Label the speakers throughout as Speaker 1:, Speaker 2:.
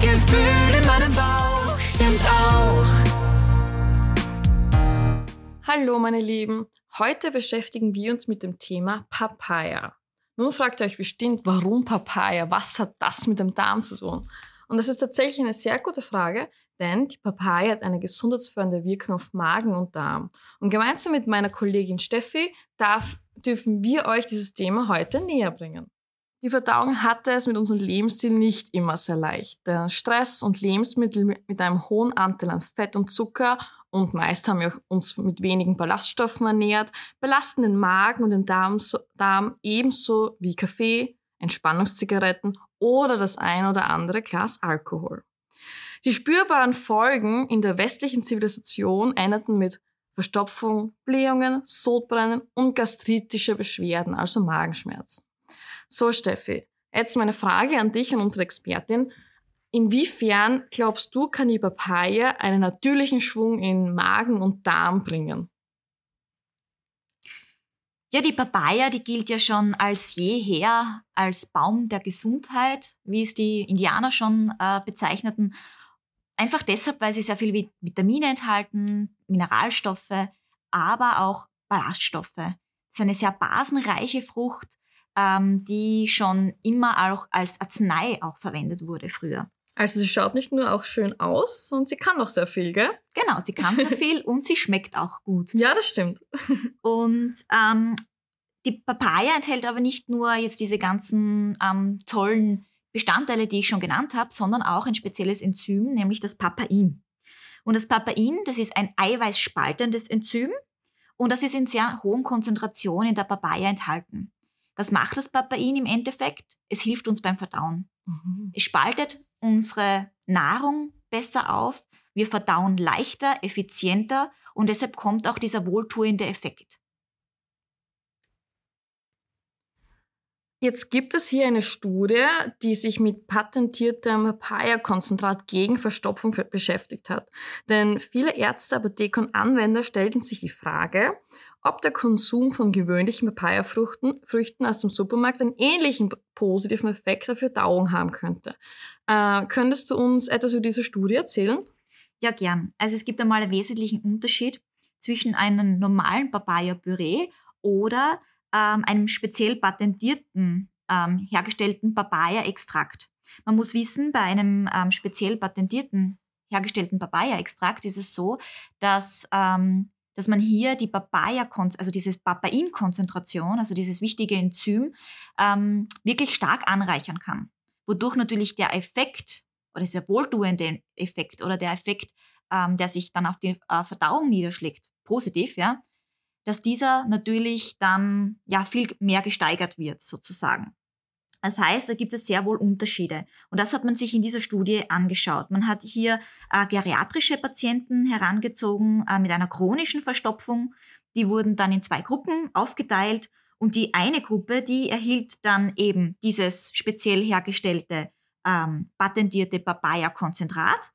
Speaker 1: Gefühl in meinem Bauch stimmt auch.
Speaker 2: Hallo meine Lieben, heute beschäftigen wir uns mit dem Thema Papaya. Nun fragt ihr euch bestimmt, warum Papaya? Was hat das mit dem Darm zu tun? Und das ist tatsächlich eine sehr gute Frage, denn die Papaya hat eine gesundheitsfördernde Wirkung auf Magen und Darm. Und gemeinsam mit meiner Kollegin Steffi darf, dürfen wir euch dieses Thema heute näher bringen. Die Verdauung hatte es mit unserem Lebensstil nicht immer sehr leicht. Denn Stress und Lebensmittel mit einem hohen Anteil an Fett und Zucker und meist haben wir uns mit wenigen Ballaststoffen ernährt, belasten den Magen und den Darm, Darm ebenso wie Kaffee, Entspannungszigaretten oder das ein oder andere Glas Alkohol. Die spürbaren Folgen in der westlichen Zivilisation endeten mit Verstopfung, Blähungen, Sodbrennen und gastritische Beschwerden, also Magenschmerzen. So, Steffi, jetzt meine Frage an dich, an unsere Expertin. Inwiefern glaubst du, kann die Papaya einen natürlichen Schwung in Magen und Darm bringen?
Speaker 3: Ja, die Papaya, die gilt ja schon als jeher als Baum der Gesundheit, wie es die Indianer schon äh, bezeichneten. Einfach deshalb, weil sie sehr viele Vitamine enthalten, Mineralstoffe, aber auch Ballaststoffe. Es ist eine sehr basenreiche Frucht, ähm, die schon immer auch als Arznei auch verwendet wurde früher.
Speaker 2: Also sie schaut nicht nur auch schön aus, sondern sie kann auch sehr viel, gell?
Speaker 3: Genau, sie kann sehr viel und sie schmeckt auch gut.
Speaker 2: Ja, das stimmt.
Speaker 3: Und ähm, die Papaya enthält aber nicht nur jetzt diese ganzen ähm, tollen Bestandteile, die ich schon genannt habe, sondern auch ein spezielles Enzym, nämlich das Papain. Und das Papain, das ist ein eiweißspaltendes Enzym und das ist in sehr hohen Konzentrationen in der Papaya enthalten. Was macht das Papain im Endeffekt? Es hilft uns beim Verdauen. Mhm. Es spaltet unsere Nahrung besser auf, wir verdauen leichter, effizienter und deshalb kommt auch dieser wohltuende Effekt.
Speaker 2: Jetzt gibt es hier eine Studie, die sich mit patentiertem Papaya-Konzentrat gegen Verstopfung beschäftigt hat. Denn viele Ärzte, Apotheker und Anwender stellten sich die Frage, ob der Konsum von gewöhnlichen Papaya-Früchten Früchten aus dem Supermarkt einen ähnlichen positiven Effekt auf Verdauung haben könnte. Äh, könntest du uns etwas über diese Studie erzählen?
Speaker 3: Ja, gern. Also es gibt einmal einen wesentlichen Unterschied zwischen einem normalen Papaya-Püree oder ähm, einem speziell patentierten, ähm, hergestellten Papaya-Extrakt. Man muss wissen, bei einem ähm, speziell patentierten hergestellten Papaya-Extrakt ist es so, dass, ähm, dass man hier die Papaya, also dieses Papain-Konzentration, also dieses wichtige Enzym, ähm, wirklich stark anreichern kann. Wodurch natürlich der Effekt oder dieser wohltuende Effekt oder der Effekt, ähm, der sich dann auf die äh, Verdauung niederschlägt, positiv, ja, dass dieser natürlich dann ja viel mehr gesteigert wird sozusagen. Das heißt, da gibt es sehr wohl Unterschiede. Und das hat man sich in dieser Studie angeschaut. Man hat hier äh, geriatrische Patienten herangezogen äh, mit einer chronischen Verstopfung. Die wurden dann in zwei Gruppen aufgeteilt. Und die eine Gruppe, die erhielt dann eben dieses speziell hergestellte ähm, patentierte Papaya-Konzentrat.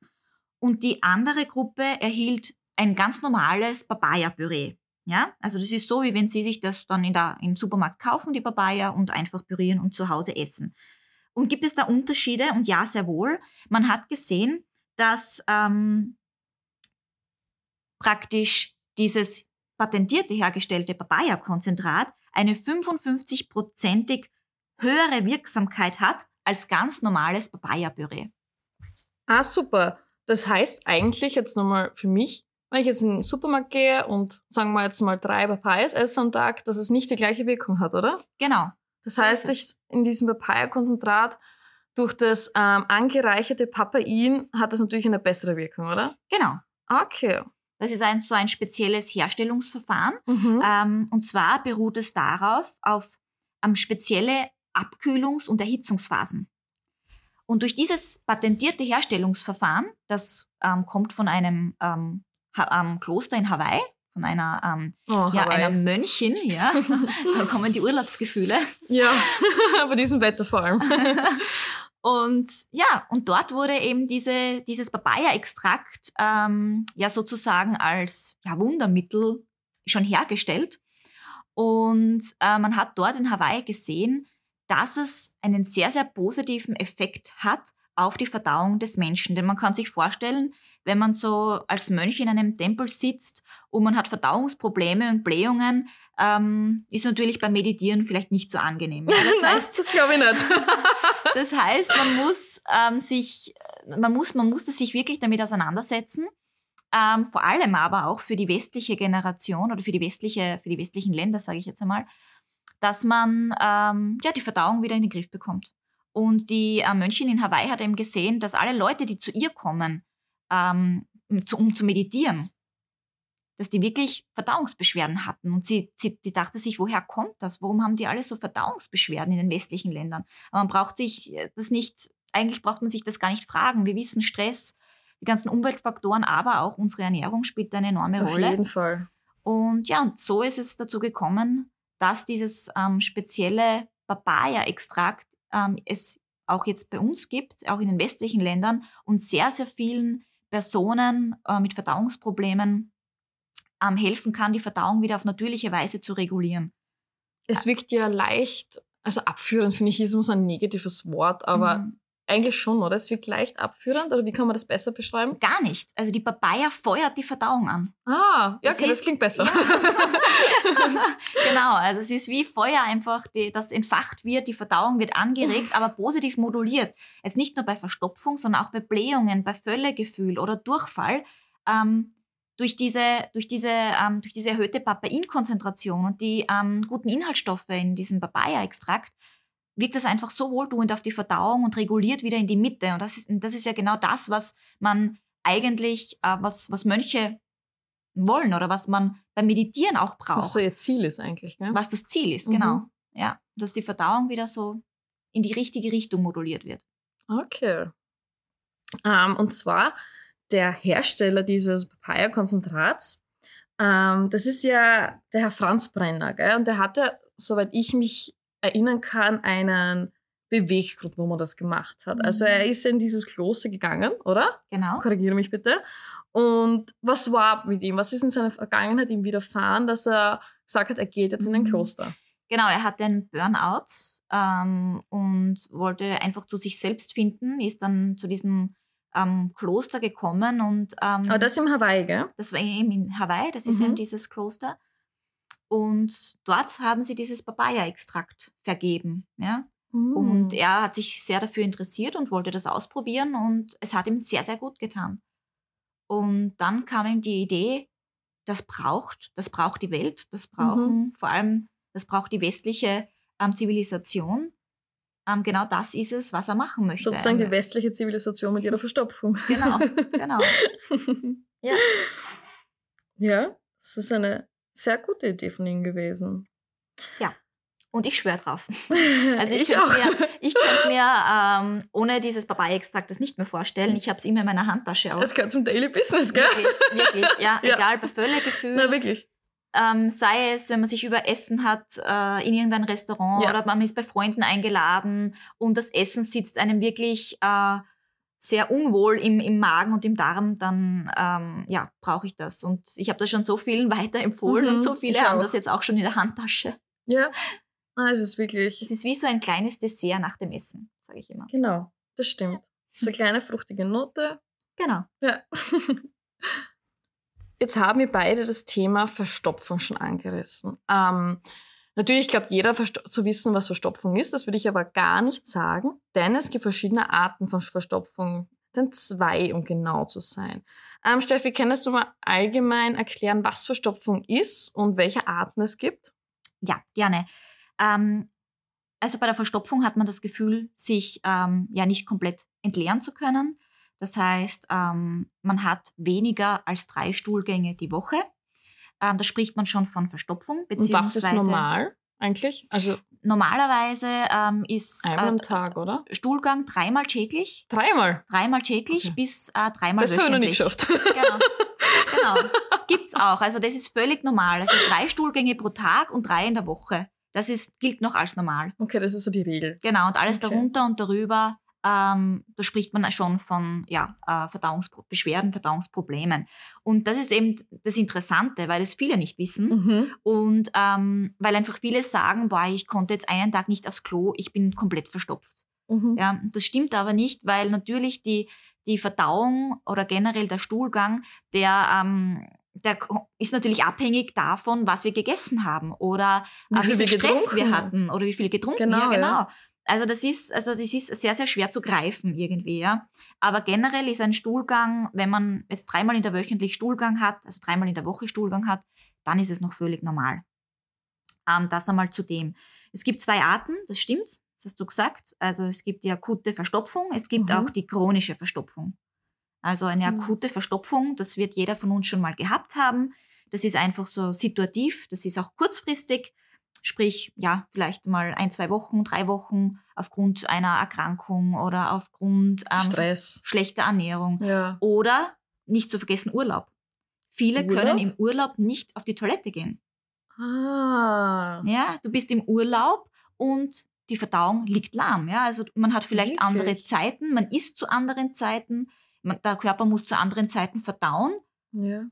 Speaker 3: Und die andere Gruppe erhielt ein ganz normales Papaya-Püree. Ja, also das ist so, wie wenn Sie sich das dann der, im Supermarkt kaufen, die Papaya, und einfach pürieren und zu Hause essen. Und gibt es da Unterschiede? Und ja, sehr wohl. Man hat gesehen, dass ähm, praktisch dieses patentierte hergestellte Papaya-Konzentrat eine 55-prozentig höhere Wirksamkeit hat als ganz normales Papaya-Püree.
Speaker 2: Ah, super. Das heißt eigentlich jetzt nochmal für mich, wenn ich jetzt in den Supermarkt gehe und sagen wir jetzt mal drei Papayas esse am Tag, dass es nicht die gleiche Wirkung hat, oder?
Speaker 3: Genau.
Speaker 2: Das heißt, ich in diesem Papaya-Konzentrat durch das ähm, angereicherte Papain hat das natürlich eine bessere Wirkung, oder?
Speaker 3: Genau.
Speaker 2: Okay.
Speaker 3: Das ist ein, so ein spezielles Herstellungsverfahren. Mhm. Ähm, und zwar beruht es darauf, auf ähm, spezielle Abkühlungs- und Erhitzungsphasen. Und durch dieses patentierte Herstellungsverfahren, das ähm, kommt von einem ähm, ähm, Kloster in Hawaii von einer, ähm, oh, ja, einer Mönchin, ja. da kommen die Urlaubsgefühle.
Speaker 2: Ja, bei diesem Wetter vor allem.
Speaker 3: und ja, und dort wurde eben diese, dieses Papaya-Extrakt ähm, ja sozusagen als ja, Wundermittel schon hergestellt. Und äh, man hat dort in Hawaii gesehen, dass es einen sehr, sehr positiven Effekt hat auf die Verdauung des Menschen. Denn man kann sich vorstellen, wenn man so als Mönch in einem Tempel sitzt und man hat Verdauungsprobleme und Blähungen, ähm, ist natürlich beim Meditieren vielleicht nicht so angenehm. Ja,
Speaker 2: das heißt, das glaube ich nicht.
Speaker 3: das heißt, man muss ähm, sich, man muss, man musste sich wirklich damit auseinandersetzen. Ähm, vor allem aber auch für die westliche Generation oder für die westliche, für die westlichen Länder, sage ich jetzt einmal, dass man ähm, ja die Verdauung wieder in den Griff bekommt. Und die äh, Mönchin in Hawaii hat eben gesehen, dass alle Leute, die zu ihr kommen, ähm, zu, um zu meditieren, dass die wirklich Verdauungsbeschwerden hatten. Und sie, sie, sie dachte sich, woher kommt das? Warum haben die alle so Verdauungsbeschwerden in den westlichen Ländern? Aber man braucht sich äh, das nicht, eigentlich braucht man sich das gar nicht fragen. Wir wissen, Stress, die ganzen Umweltfaktoren, aber auch unsere Ernährung spielt eine enorme
Speaker 2: Auf
Speaker 3: Rolle.
Speaker 2: Auf jeden Fall.
Speaker 3: Und ja, und so ist es dazu gekommen, dass dieses ähm, spezielle Papaya-Extrakt ähm, es auch jetzt bei uns gibt, auch in den westlichen Ländern und sehr, sehr vielen Personen äh, mit Verdauungsproblemen ähm, helfen kann, die Verdauung wieder auf natürliche Weise zu regulieren.
Speaker 2: Es wirkt ja leicht, also abführend finde ich ist so ein negatives Wort, aber mhm. Eigentlich schon, oder? Es wirkt leicht abführend, oder wie kann man das besser beschreiben?
Speaker 3: Gar nicht. Also die Papaya feuert die Verdauung an.
Speaker 2: Ah, ja, okay, das, das klingt besser. Ja.
Speaker 3: genau, also es ist wie Feuer einfach, die, das entfacht wird, die Verdauung wird angeregt, aber positiv moduliert. Jetzt nicht nur bei Verstopfung, sondern auch bei Blähungen, bei Völlegefühl oder Durchfall. Ähm, durch diese, durch diese, ähm, durch diese erhöhte Papeinkonzentration und die ähm, guten Inhaltsstoffe in diesem Papaya-Extrakt wirkt das einfach so wohltuend auf die Verdauung und reguliert wieder in die Mitte. Und das ist, das ist ja genau das, was man eigentlich, äh, was, was Mönche wollen oder was man beim Meditieren auch braucht.
Speaker 2: Was so ihr Ziel ist eigentlich, gell?
Speaker 3: Was das Ziel ist, genau. mhm. genau. Ja, dass die Verdauung wieder so in die richtige Richtung moduliert wird.
Speaker 2: Okay. Ähm, und zwar der Hersteller dieses Papaya-Konzentrats, ähm, das ist ja der Herr Franz Brenner, gell? Und der hatte, soweit ich mich erinnern kann, einen Beweggrund, wo man das gemacht hat. Also er mhm. ist in dieses Kloster gegangen, oder?
Speaker 3: Genau.
Speaker 2: Korrigiere mich bitte. Und was war mit ihm? Was ist in seiner Vergangenheit ihm widerfahren, dass er gesagt hat, er geht jetzt in ein mhm. Kloster?
Speaker 3: Genau, er hatte einen Burnout ähm, und wollte einfach zu sich selbst finden, ist dann zu diesem ähm, Kloster gekommen und ähm,
Speaker 2: Aber das in Hawaii, gell?
Speaker 3: Das war eben in Hawaii, das ist mhm. eben dieses Kloster. Und dort haben sie dieses Papaya-Extrakt vergeben. Ja? Mhm. Und er hat sich sehr dafür interessiert und wollte das ausprobieren und es hat ihm sehr, sehr gut getan. Und dann kam ihm die Idee, das braucht, das braucht die Welt, das brauchen mhm. vor allem, das braucht die westliche ähm, Zivilisation ähm, genau das ist es, was er machen möchte.
Speaker 2: Sozusagen die westliche Zivilisation mit ihrer Verstopfung.
Speaker 3: Genau, genau.
Speaker 2: ja. Ja, das ist eine sehr gute Idee von Ihnen gewesen.
Speaker 3: Ja. Und ich schwöre drauf. Also ich, ich könnte mir, ich könnte mir ähm, ohne dieses Papaya-Extrakt das nicht mehr vorstellen. Ich habe es immer in meiner Handtasche
Speaker 2: auch. Das gehört zum Daily Business, gell?
Speaker 3: Wirklich, wirklich ja, ja. Egal, bei Völlegefühl.
Speaker 2: Na, wirklich
Speaker 3: ähm, sei es, wenn man sich über Essen hat äh, in irgendein Restaurant ja. oder man ist bei Freunden eingeladen und das Essen sitzt einem wirklich äh, sehr unwohl im, im Magen und im Darm, dann ähm, ja, brauche ich das. Und ich habe das schon so vielen weiterempfohlen mhm, und so viele haben das jetzt auch schon in der Handtasche.
Speaker 2: Ja, ah, es ist wirklich.
Speaker 3: Es ist wie so ein kleines Dessert nach dem Essen, sage ich immer.
Speaker 2: Genau, das stimmt. So eine kleine fruchtige Note.
Speaker 3: Genau.
Speaker 2: Ja. Jetzt haben wir beide das Thema Verstopfung schon angerissen. Ähm, natürlich glaubt jeder zu wissen, was Verstopfung ist. Das würde ich aber gar nicht sagen, denn es gibt verschiedene Arten von Verstopfung. Denn zwei, um genau zu sein. Ähm, Steffi, kannst du mal allgemein erklären, was Verstopfung ist und welche Arten es gibt?
Speaker 3: Ja, gerne. Ähm, also bei der Verstopfung hat man das Gefühl, sich ähm, ja nicht komplett entleeren zu können. Das heißt, ähm, man hat weniger als drei Stuhlgänge die Woche. Ähm, da spricht man schon von Verstopfung.
Speaker 2: Und was ist normal eigentlich? Also
Speaker 3: Normalerweise ähm, ist
Speaker 2: einmal am äh, Tag, oder?
Speaker 3: Stuhlgang dreimal täglich.
Speaker 2: Dreimal?
Speaker 3: Dreimal täglich okay. bis äh, dreimal
Speaker 2: das
Speaker 3: wöchentlich. Das
Speaker 2: habe ich noch nicht geschafft.
Speaker 3: Genau. genau. Gibt's auch. Also das ist völlig normal. Also drei Stuhlgänge pro Tag und drei in der Woche. Das ist, gilt noch als normal.
Speaker 2: Okay, das ist so die Regel.
Speaker 3: Genau. Und alles okay. darunter und darüber ähm, da spricht man schon von ja, äh, Verdauungsbeschwerden, Verdauungsproblemen. Und das ist eben das Interessante, weil es viele nicht wissen mhm. und ähm, weil einfach viele sagen, boah, ich konnte jetzt einen Tag nicht aufs Klo, ich bin komplett verstopft.
Speaker 2: Mhm.
Speaker 3: Ja, das stimmt aber nicht, weil natürlich die, die Verdauung oder generell der Stuhlgang, der, ähm, der ist natürlich abhängig davon, was wir gegessen haben oder
Speaker 2: Wie
Speaker 3: äh,
Speaker 2: viel
Speaker 3: wie viel Stress
Speaker 2: getrunken
Speaker 3: wir hatten oder wie viel getrunken.
Speaker 2: Genau,
Speaker 3: ja,
Speaker 2: ja.
Speaker 3: Also das ist, also das ist sehr, sehr schwer zu greifen irgendwie, ja. Aber generell ist ein Stuhlgang, wenn man jetzt dreimal in der wöchentlich Stuhlgang hat, also dreimal in der Woche Stuhlgang hat, dann ist es noch völlig normal. Ähm, das einmal zu dem. Es gibt zwei Arten, das stimmt, das hast du gesagt. Also es gibt die akute Verstopfung, es gibt
Speaker 2: Mhm.
Speaker 3: auch die chronische Verstopfung. Also eine
Speaker 2: Mhm.
Speaker 3: akute Verstopfung, das wird jeder von uns schon mal gehabt haben. Das ist einfach so situativ, das ist auch kurzfristig, sprich ja vielleicht mal ein, zwei Wochen, drei Wochen aufgrund einer Erkrankung oder aufgrund ähm,
Speaker 2: Stress.
Speaker 3: schlechter Ernährung
Speaker 2: Ja.
Speaker 3: oder nicht zu vergessen Urlaub. Viele
Speaker 2: Urlaub?
Speaker 3: können im Urlaub nicht auf die Toilette gehen.
Speaker 2: Ah.
Speaker 3: Ja, du bist im Urlaub und die Verdauung liegt lahm. Ja, also man hat vielleicht
Speaker 2: Wirklich?
Speaker 3: andere Zeiten, man isst zu anderen Zeiten, man, der Körper muss zu anderen Zeiten verdauen
Speaker 2: Ja.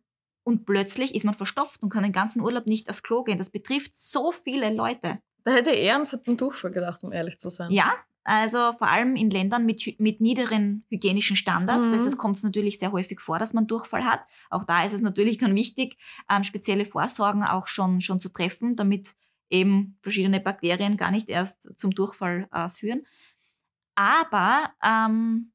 Speaker 3: Und plötzlich ist man verstopft und kann den ganzen Urlaub nicht aufs Klo gehen. Das betrifft so viele Leute.
Speaker 2: Da hätte ich eher an einen Durchfall gedacht, um ehrlich zu sein.
Speaker 3: Ja, also vor allem in Ländern mit, mit niederen hygienischen Standards,
Speaker 2: Mhm.
Speaker 3: das, das kommt es natürlich sehr häufig vor, dass man Durchfall hat. Auch da ist es natürlich dann wichtig, ähm, spezielle Vorsorgen auch schon, schon zu treffen, damit eben verschiedene Bakterien gar nicht erst zum Durchfall äh, führen. Aber ähm,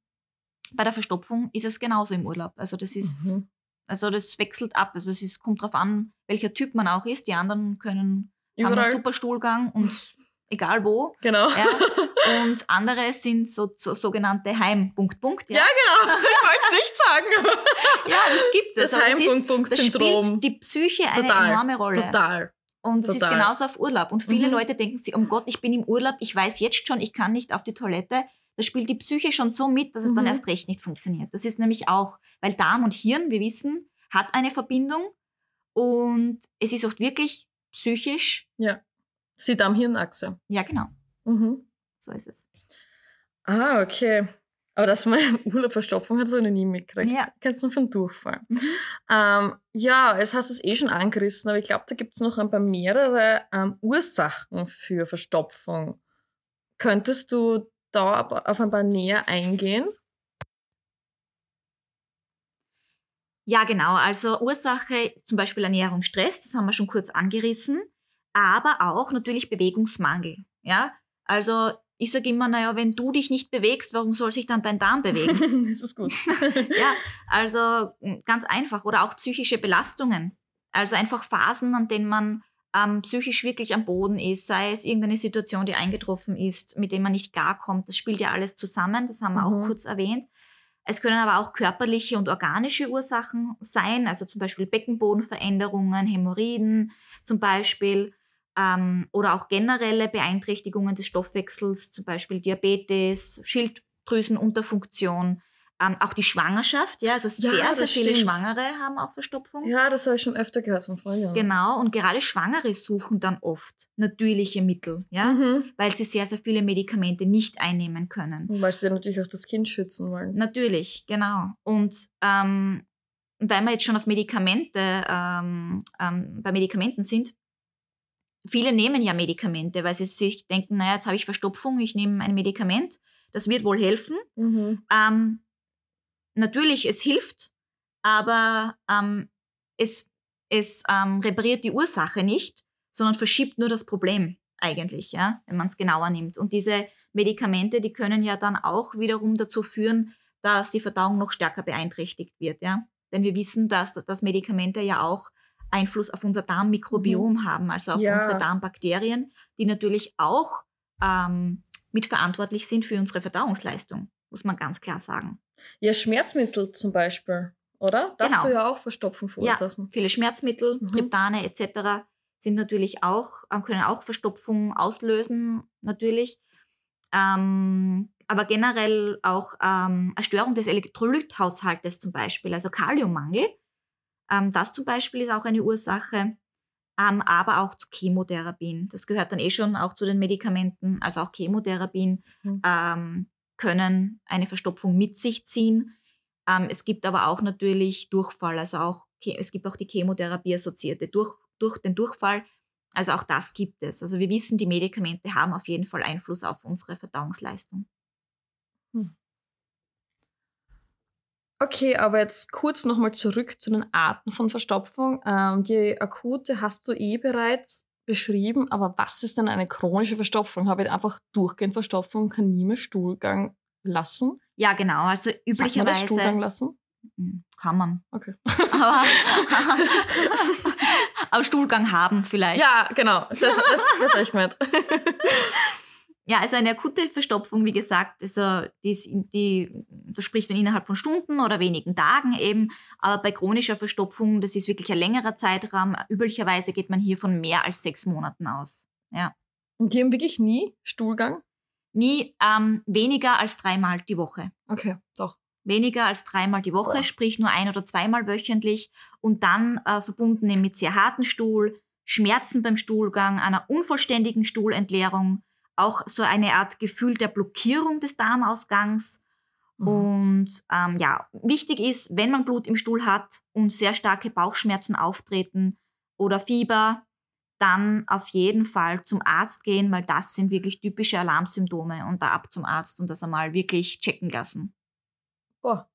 Speaker 3: bei der Verstopfung ist es genauso im Urlaub. Also das ist,
Speaker 2: Mhm.
Speaker 3: Also das wechselt ab. Also es ist, kommt darauf an, welcher Typ man auch ist. Die anderen können haben einen super Stuhlgang und egal wo.
Speaker 2: Genau.
Speaker 3: Ja, und andere sind so, so sogenannte Heim. Punkt, Punkt.
Speaker 2: Ja, genau. Ich wollte es nicht sagen.
Speaker 3: ja, das gibt es.
Speaker 2: Das
Speaker 3: ist- Das
Speaker 2: Heim-Punkt-Punkt-Syndrom.
Speaker 3: spielt die Psyche eine
Speaker 2: Total.
Speaker 3: enorme Rolle.
Speaker 2: Total.
Speaker 3: Und es ist genauso auf Urlaub. Und viele
Speaker 2: Mhm.
Speaker 3: Leute denken sich, um Gott, ich bin im Urlaub, ich weiß jetzt schon, ich kann nicht auf die Toilette. Das spielt die Psyche schon so mit, dass es dann
Speaker 2: Mhm.
Speaker 3: erst recht nicht funktioniert. Das ist nämlich auch, weil Darm und Hirn, wir wissen, hat eine Verbindung. Und es ist oft wirklich psychisch.
Speaker 2: Sie Darm-Hirn-Achse.
Speaker 3: Ja, genau.
Speaker 2: Mhm.
Speaker 3: So ist es.
Speaker 2: Ah, okay. Aber dass man Urlaub Verstopfung hat, habe ich noch nie mitgekriegt.
Speaker 3: Ja.
Speaker 2: Kennst du nur von Durchfall?
Speaker 3: Mhm.
Speaker 2: Ähm, ja, jetzt hast du es eh schon angerissen, aber ich glaube, da gibt es noch ein paar mehrere ähm, Ursachen für Verstopfung. Könntest du da auf ein paar näher eingehen?
Speaker 3: Ja, genau. Also Ursache zum Beispiel Ernährung, Stress, das haben wir schon kurz angerissen, aber auch natürlich Bewegungsmangel. Ja, also ich sage immer, naja, wenn du dich nicht bewegst, warum soll sich dann dein Darm bewegen?
Speaker 2: das ist gut.
Speaker 3: ja, also ganz einfach. Oder auch psychische Belastungen. Also einfach Phasen, an denen man ähm, psychisch wirklich am Boden ist, sei es irgendeine Situation, die eingetroffen ist, mit der man nicht klarkommt. Das spielt ja alles zusammen, das haben wir auch
Speaker 2: Mhm.
Speaker 3: kurz erwähnt. Es können aber auch körperliche und organische Ursachen sein, also zum Beispiel Beckenbodenveränderungen, Hämorrhoiden zum Beispiel ähm, oder auch generelle Beeinträchtigungen des Stoffwechsels, zum Beispiel Diabetes, Schilddrüsenunterfunktion, ähm, auch die Schwangerschaft, ja, also
Speaker 2: Ja,
Speaker 3: sehr, sehr viele
Speaker 2: stimmt.
Speaker 3: Schwangere haben auch Verstopfung.
Speaker 2: ja, das habe ich schon öfter gehört von Freunden.
Speaker 3: Genau, und gerade Schwangere suchen dann oft natürliche Mittel, ja,
Speaker 2: Mhm.
Speaker 3: weil sie sehr, sehr viele Medikamente nicht einnehmen können.
Speaker 2: Weil sie natürlich auch das Kind schützen wollen.
Speaker 3: Natürlich, genau. Und ähm, weil wir jetzt schon auf Medikamente, ähm, ähm, bei Medikamenten sind, viele nehmen ja Medikamente, weil sie sich denken, naja, jetzt habe ich Verstopfung, ich nehme ein Medikament, das wird wohl helfen.
Speaker 2: Mhm.
Speaker 3: Ähm, natürlich, es hilft, aber ähm, es, es ähm, repariert die Ursache nicht, sondern verschiebt nur das Problem eigentlich, ja, wenn man es genauer nimmt. Und diese Medikamente, die können ja dann auch wiederum dazu führen, dass die Verdauung noch stärker beeinträchtigt wird, ja. Denn wir wissen, dass, dass Medikamente ja auch Einfluss auf unser Darmmikrobiom haben, also auf
Speaker 2: Ja.
Speaker 3: unsere Darmbakterien, die natürlich auch ähm, mitverantwortlich sind für unsere Verdauungsleistung, muss man ganz klar sagen.
Speaker 2: Ja, Schmerzmittel zum Beispiel, oder? Das
Speaker 3: Genau.
Speaker 2: soll ja auch Verstopfung verursachen.
Speaker 3: Viele Schmerzmittel,
Speaker 2: Mhm.
Speaker 3: Triptane etc. sind natürlich auch, ähm, können auch Verstopfung auslösen, natürlich. Ähm, aber generell auch ähm, eine Störung des Elektrolythaushaltes zum Beispiel, also Kaliummangel. Ähm, das zum Beispiel ist auch eine Ursache, ähm, aber auch zu Chemotherapien. Das gehört dann eh schon auch zu den Medikamenten, also auch Chemotherapien
Speaker 2: Mhm.
Speaker 3: Können eine Verstopfung mit sich ziehen. Ähm, es gibt aber auch natürlich Durchfall, also auch es gibt auch die Chemotherapie assoziierte durch, durch den Durchfall. Also auch das gibt es. Also wir wissen, die Medikamente haben auf jeden Fall Einfluss auf unsere Verdauungsleistung.
Speaker 2: Okay, aber jetzt kurz nochmal zurück zu den Arten von Verstopfung. Ähm, die akute hast du eh bereits beschrieben, aber was ist denn eine chronische Verstopfung? Habe ich einfach durchgehend Verstopfung und kann nie mehr Stuhlgang lassen?
Speaker 3: Ja, genau. Also
Speaker 2: Sagt man das
Speaker 3: üblicherweise
Speaker 2: Stuhlgang lassen?
Speaker 3: Mm, kann man.
Speaker 2: Okay.
Speaker 3: Aber, aber Stuhlgang haben vielleicht.
Speaker 2: Ja, genau. Das, das, das ich gemeint.
Speaker 3: Ja, also eine akute Verstopfung, wie gesagt, also die, die, da spricht man innerhalb von Stunden oder wenigen Tagen eben. Aber bei chronischer Verstopfung, das ist wirklich ein längerer Zeitraum. Üblicherweise geht man hier von mehr als sechs Monaten aus. Ja.
Speaker 2: Und die haben wirklich nie Stuhlgang?
Speaker 3: Nie ähm, weniger als dreimal die Woche.
Speaker 2: Okay, doch.
Speaker 3: Weniger als dreimal die Woche,
Speaker 2: Boah.
Speaker 3: sprich nur ein- oder zweimal wöchentlich. Und dann äh, verbunden mit sehr harten Stuhl, Schmerzen beim Stuhlgang, einer unvollständigen Stuhlentleerung, auch so eine Art Gefühl der Blockierung des Darmausgangs.
Speaker 2: Mhm.
Speaker 3: Und ähm, ja, wichtig ist, wenn man Blut im Stuhl hat und sehr starke Bauchschmerzen auftreten oder Fieber, dann auf jeden Fall zum Arzt gehen, weil das sind wirklich typische Alarmsymptome und da ab zum Arzt und das einmal wirklich checken lassen.
Speaker 2: Boah.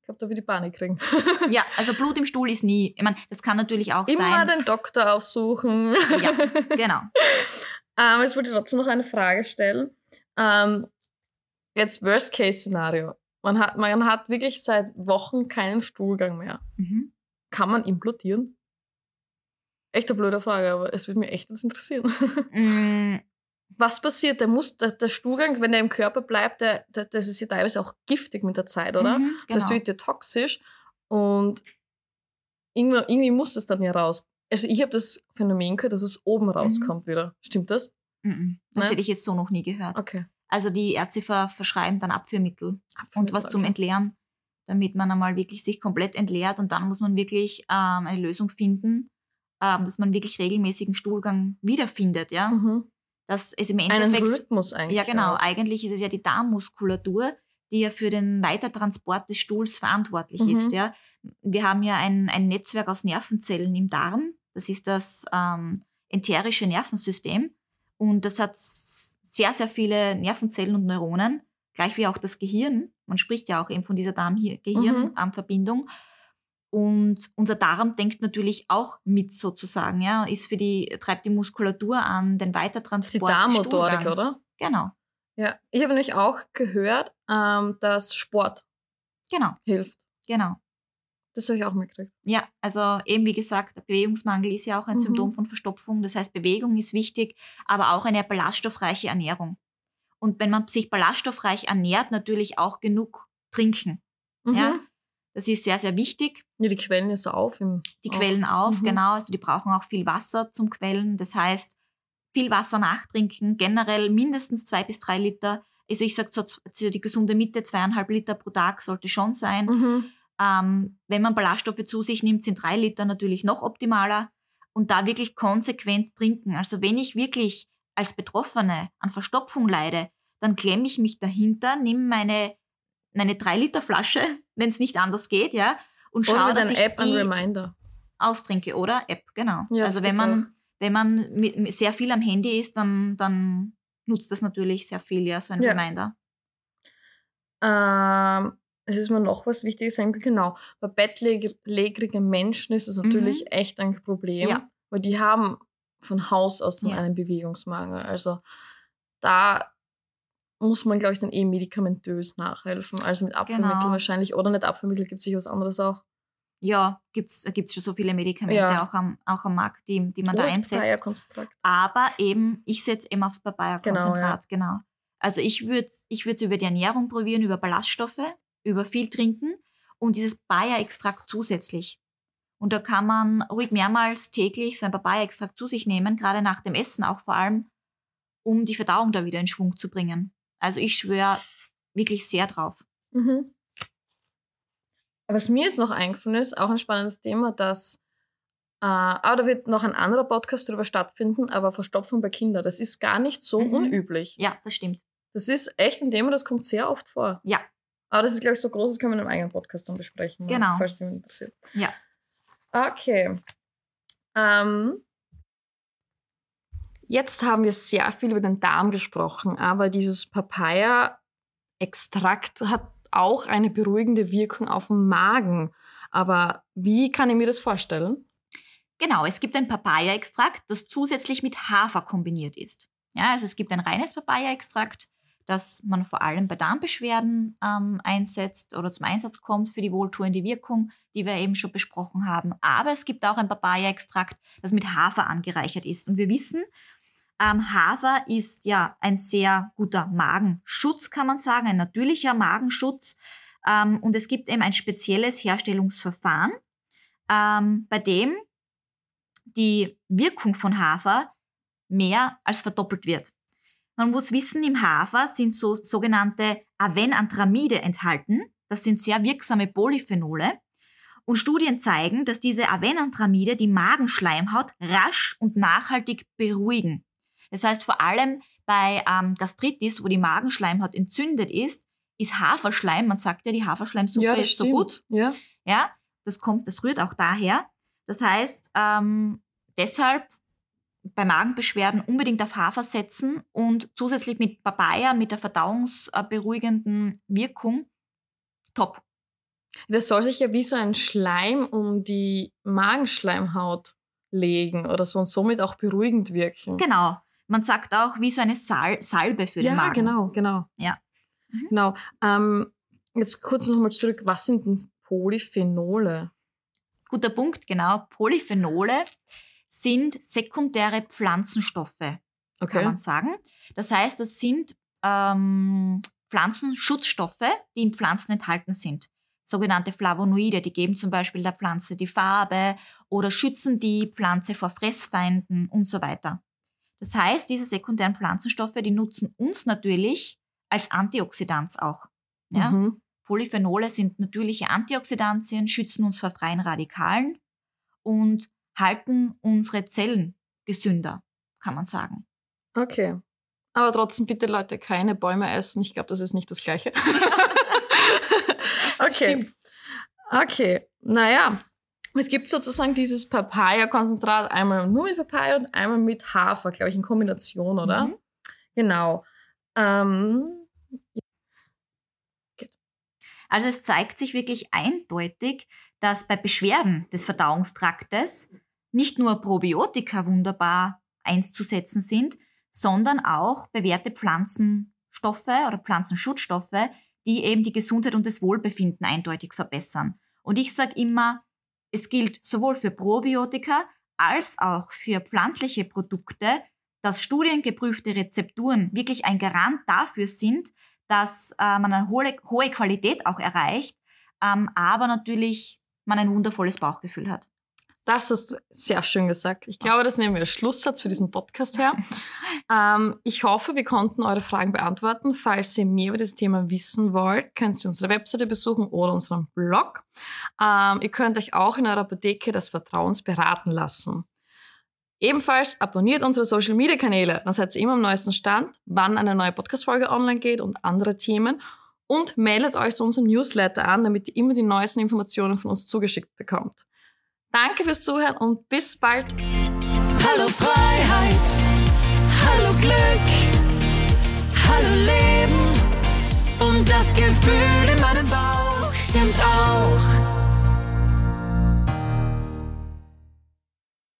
Speaker 2: Ich glaube, da will ich Panik kriegen.
Speaker 3: Ja, also Blut im Stuhl ist nie, ich meine, das kann natürlich auch
Speaker 2: Immer
Speaker 3: sein.
Speaker 2: den Doktor aufsuchen.
Speaker 3: Ja, genau.
Speaker 2: Ähm, jetzt wollte ich trotzdem noch eine Frage stellen. Ähm, jetzt Worst-Case-Szenario. Man hat, man hat wirklich seit Wochen keinen Stuhlgang mehr.
Speaker 3: Mhm.
Speaker 2: Kann man implodieren? Echt eine blöde Frage, aber es würde mich echt jetzt interessieren.
Speaker 3: Mm,
Speaker 2: Was passiert? Der, muss, der, der Stuhlgang, wenn der im Körper bleibt, der, der, das ist ja teilweise auch giftig mit der Zeit, oder?
Speaker 3: Mhm, genau.
Speaker 2: Das wird ja toxisch und irgendwie, irgendwie muss das dann ja raus. Also ich habe das Phänomen gehört, dass es oben rauskommt wieder. Stimmt das?
Speaker 3: Mhm. Das hätte ich jetzt so noch nie gehört.
Speaker 2: Okay.
Speaker 3: Also die Ärzte ver verschreiben dann Abführmittel und was zum
Speaker 2: Okay.
Speaker 3: Entleeren, damit man einmal wirklich sich komplett entleert und dann muss man wirklich ähm, eine Lösung finden, ähm, dass man wirklich regelmäßigen Stuhlgang wiederfindet, ja.
Speaker 2: Mhm.
Speaker 3: Das ist im
Speaker 2: Einen
Speaker 3: Endeffekt
Speaker 2: Rhythmus eigentlich.
Speaker 3: Ja, genau.
Speaker 2: auch.
Speaker 3: Eigentlich ist es ja die Darmmuskulatur, die ja für den Weitertransport des Stuhls verantwortlich
Speaker 2: Mhm.
Speaker 3: ist. Ja. Wir haben ja ein, ein Netzwerk aus Nervenzellen im Darm. Das ist das ähm, enterische Nervensystem. Und das hat sehr, sehr viele Nervenzellen und Neuronen, gleich wie auch das Gehirn. Man spricht ja auch eben von dieser. Darm-Gehirn-Verbindung. Und unser Darm denkt natürlich auch mit sozusagen, ja, ist für die, treibt die Muskulatur an, den
Speaker 2: die
Speaker 3: Weitertransport. des
Speaker 2: Darmmotorik, oder?
Speaker 3: Genau,
Speaker 2: Ja. Ich habe nämlich auch gehört, ähm, dass Sport
Speaker 3: genau,
Speaker 2: hilft.
Speaker 3: genau.
Speaker 2: Das habe ich auch mitgekriegt.
Speaker 3: Ja, also eben wie gesagt, der Bewegungsmangel ist ja auch ein
Speaker 2: Mhm.
Speaker 3: Symptom von Verstopfung. Das heißt, Bewegung ist wichtig, aber auch eine ballaststoffreiche Ernährung. Und wenn man sich ballaststoffreich ernährt, natürlich auch genug trinken.
Speaker 2: Mhm.
Speaker 3: Ja, das ist sehr, sehr wichtig.
Speaker 2: Ja, die Quellen ist auf. Im,
Speaker 3: Die
Speaker 2: auch.
Speaker 3: quellen auf,
Speaker 2: Mhm.
Speaker 3: genau. Also die brauchen auch viel Wasser zum Quellen. Das heißt, viel Wasser nachtrinken, generell mindestens zwei bis drei Liter. Also ich sage so, so die gesunde Mitte, zweieinhalb Liter pro Tag sollte schon sein.
Speaker 2: Mhm.
Speaker 3: Ähm, wenn man Ballaststoffe zu sich nimmt, sind drei Liter natürlich noch optimaler. Und da wirklich konsequent trinken. Also wenn ich wirklich als Betroffene an Verstopfung leide, dann klemme ich mich dahinter, nehme meine, meine drei Liter Flasche, wenn es nicht anders geht, ja, und schaue,
Speaker 2: mit
Speaker 3: dass ich
Speaker 2: App
Speaker 3: die
Speaker 2: Reminder.
Speaker 3: austrinke, oder? App, genau.
Speaker 2: Ja,
Speaker 3: also wenn man, wenn man mit sehr viel am Handy ist, dann, dann nutzt das natürlich sehr viel, ja, so ein
Speaker 2: Ja.
Speaker 3: Reminder.
Speaker 2: Ähm, es ist mir noch was Wichtiges eigentlich, genau. Bei bettlägerigen Menschen ist es natürlich echt ein Problem,
Speaker 3: Mhm. Ja.
Speaker 2: weil die haben von Haus aus dann
Speaker 3: Ja.
Speaker 2: einen Bewegungsmangel. Also da muss man, glaube ich, dann eh medikamentös nachhelfen. Also mit Abführmittel
Speaker 3: Genau.
Speaker 2: wahrscheinlich. Oder nicht Abführmittel, gibt es sicher was anderes auch.
Speaker 3: Ja, gibt's gibt's schon so viele Medikamente
Speaker 2: Ja.
Speaker 3: auch, am, auch am Markt, die, die man da
Speaker 2: Oder das
Speaker 3: einsetzt. Aber eben, ich setze eben aufs Papaya-Konzentrat,
Speaker 2: Genau,
Speaker 3: genau, Also ich würde ich es über die Ernährung probieren, über Ballaststoffe, über viel trinken und dieses Papaya-Extrakt zusätzlich. Und da kann man ruhig mehrmals täglich so ein Papaya-Extrakt zu sich nehmen, gerade nach dem Essen auch vor allem, um die Verdauung da wieder in Schwung zu bringen. Also ich schwöre wirklich sehr drauf.
Speaker 2: Mhm. Was mir jetzt noch eingefallen ist, auch ein spannendes Thema, dass, äh, aber da wird noch ein anderer Podcast darüber stattfinden, aber Verstopfung bei Kindern, das ist gar nicht so
Speaker 3: Mhm.
Speaker 2: unüblich.
Speaker 3: Ja, das stimmt.
Speaker 2: Das ist echt ein Thema, das kommt sehr oft vor.
Speaker 3: Ja.
Speaker 2: Aber das ist, glaube ich, so groß, das können wir in einem eigenen Podcast dann besprechen,
Speaker 3: Genau.
Speaker 2: falls es jemand interessiert.
Speaker 3: Ja.
Speaker 2: Okay. Ähm, jetzt haben wir sehr viel über den Darm gesprochen, aber dieses Papaya Extrakt hat auch eine beruhigende Wirkung auf den Magen. Aber wie kann ich mir das vorstellen?
Speaker 3: Genau, es gibt ein Papaya-Extrakt, das zusätzlich mit Hafer kombiniert ist. Ja, also es gibt ein reines Papaya-Extrakt, das man vor allem bei Darmbeschwerden ähm, einsetzt oder zum Einsatz kommt für die wohltuende Wirkung, die wir eben schon besprochen haben. Aber es gibt auch ein Papaya-Extrakt, das mit Hafer angereichert ist. Und wir wissen, ähm, Hafer ist ja ein sehr guter Magenschutz, kann man sagen, ein natürlicher Magenschutz. Ähm, und es gibt eben ein spezielles Herstellungsverfahren, ähm, bei dem die Wirkung von Hafer mehr als verdoppelt wird. Man muss wissen, im Hafer sind so sogenannte Avenantramide enthalten. Das sind sehr wirksame Polyphenole. Und Studien zeigen, dass diese Avenantramide die Magenschleimhaut rasch und nachhaltig beruhigen. Das heißt, vor allem bei ähm, Gastritis, wo die Magenschleimhaut entzündet ist, ist Haferschleim, man sagt ja, die Haferschleimsuppe
Speaker 2: Ja, das
Speaker 3: ist so
Speaker 2: stimmt.
Speaker 3: gut.
Speaker 2: Ja.
Speaker 3: Ja, das kommt, das rührt auch daher. Das heißt, ähm, deshalb bei Magenbeschwerden unbedingt auf Hafer setzen und zusätzlich mit Papaya, mit der verdauungsberuhigenden Wirkung, top.
Speaker 2: Das soll sich ja wie so ein Schleim um die Magenschleimhaut legen oder so und somit auch beruhigend wirken.
Speaker 3: Genau. Man sagt auch wie so eine Sal Salbe für
Speaker 2: ja,
Speaker 3: den Magen.
Speaker 2: genau, genau.
Speaker 3: Ja. Mhm.
Speaker 2: Genau. Ähm, jetzt kurz nochmal zurück. Was sind denn Polyphenole?
Speaker 3: Guter Punkt, genau. Polyphenole sind sekundäre Pflanzenstoffe, kann
Speaker 2: Okay.
Speaker 3: man sagen. Das heißt, das sind ähm, Pflanzenschutzstoffe, die in Pflanzen enthalten sind. Sogenannte Flavonoide, die geben zum Beispiel der Pflanze die Farbe oder schützen die Pflanze vor Fressfeinden und so weiter. Das heißt, diese sekundären Pflanzenstoffe, die nutzen uns natürlich als Antioxidants auch. Ja?
Speaker 2: Mhm.
Speaker 3: Polyphenole sind natürliche Antioxidantien, schützen uns vor freien Radikalen und halten unsere Zellen gesünder, kann man sagen.
Speaker 2: Okay. Aber trotzdem bitte Leute keine Bäume essen. Ich glaube, das ist nicht das Gleiche. okay.
Speaker 3: Stimmt.
Speaker 2: Okay. Naja. Es gibt sozusagen dieses Papaya-Konzentrat einmal nur mit Papaya und einmal mit Hafer, glaube ich, in Kombination, oder?
Speaker 3: Mhm.
Speaker 2: Genau. Ähm,
Speaker 3: Also es zeigt sich wirklich eindeutig, dass bei Beschwerden des Verdauungstraktes nicht nur Probiotika wunderbar einzusetzen sind, sondern auch bewährte Pflanzenstoffe oder Pflanzenschutzstoffe, die eben die Gesundheit und das Wohlbefinden eindeutig verbessern. Und ich sage immer, es gilt sowohl für Probiotika als auch für pflanzliche Produkte, dass studiengeprüfte Rezepturen wirklich ein Garant dafür sind, dass äh, man eine hohe, hohe Qualität auch erreicht, ähm, aber natürlich man ein wundervolles Bauchgefühl hat.
Speaker 2: das hast du sehr schön gesagt. Ich glaube, das nehmen wir als Schlusssatz für diesen Podcast her. ähm, ich hoffe, wir konnten eure Fragen beantworten. Falls ihr mehr über das Thema wissen wollt, könnt ihr unsere Webseite besuchen oder unseren Blog. Ähm, ihr könnt euch auch in eurer Apotheke des Vertrauens beraten lassen. Ebenfalls abonniert unsere Social Media Kanäle, dann seid ihr immer am neuesten Stand, wann eine neue Podcast-Folge online geht und andere Themen. Und meldet euch zu unserem Newsletter an, damit ihr immer die neuesten Informationen von uns zugeschickt bekommt. Danke fürs Zuhören und bis bald.
Speaker 1: Hallo Freiheit, hallo Glück, hallo Leben und das Gefühl in meinem Bauch stimmt auch.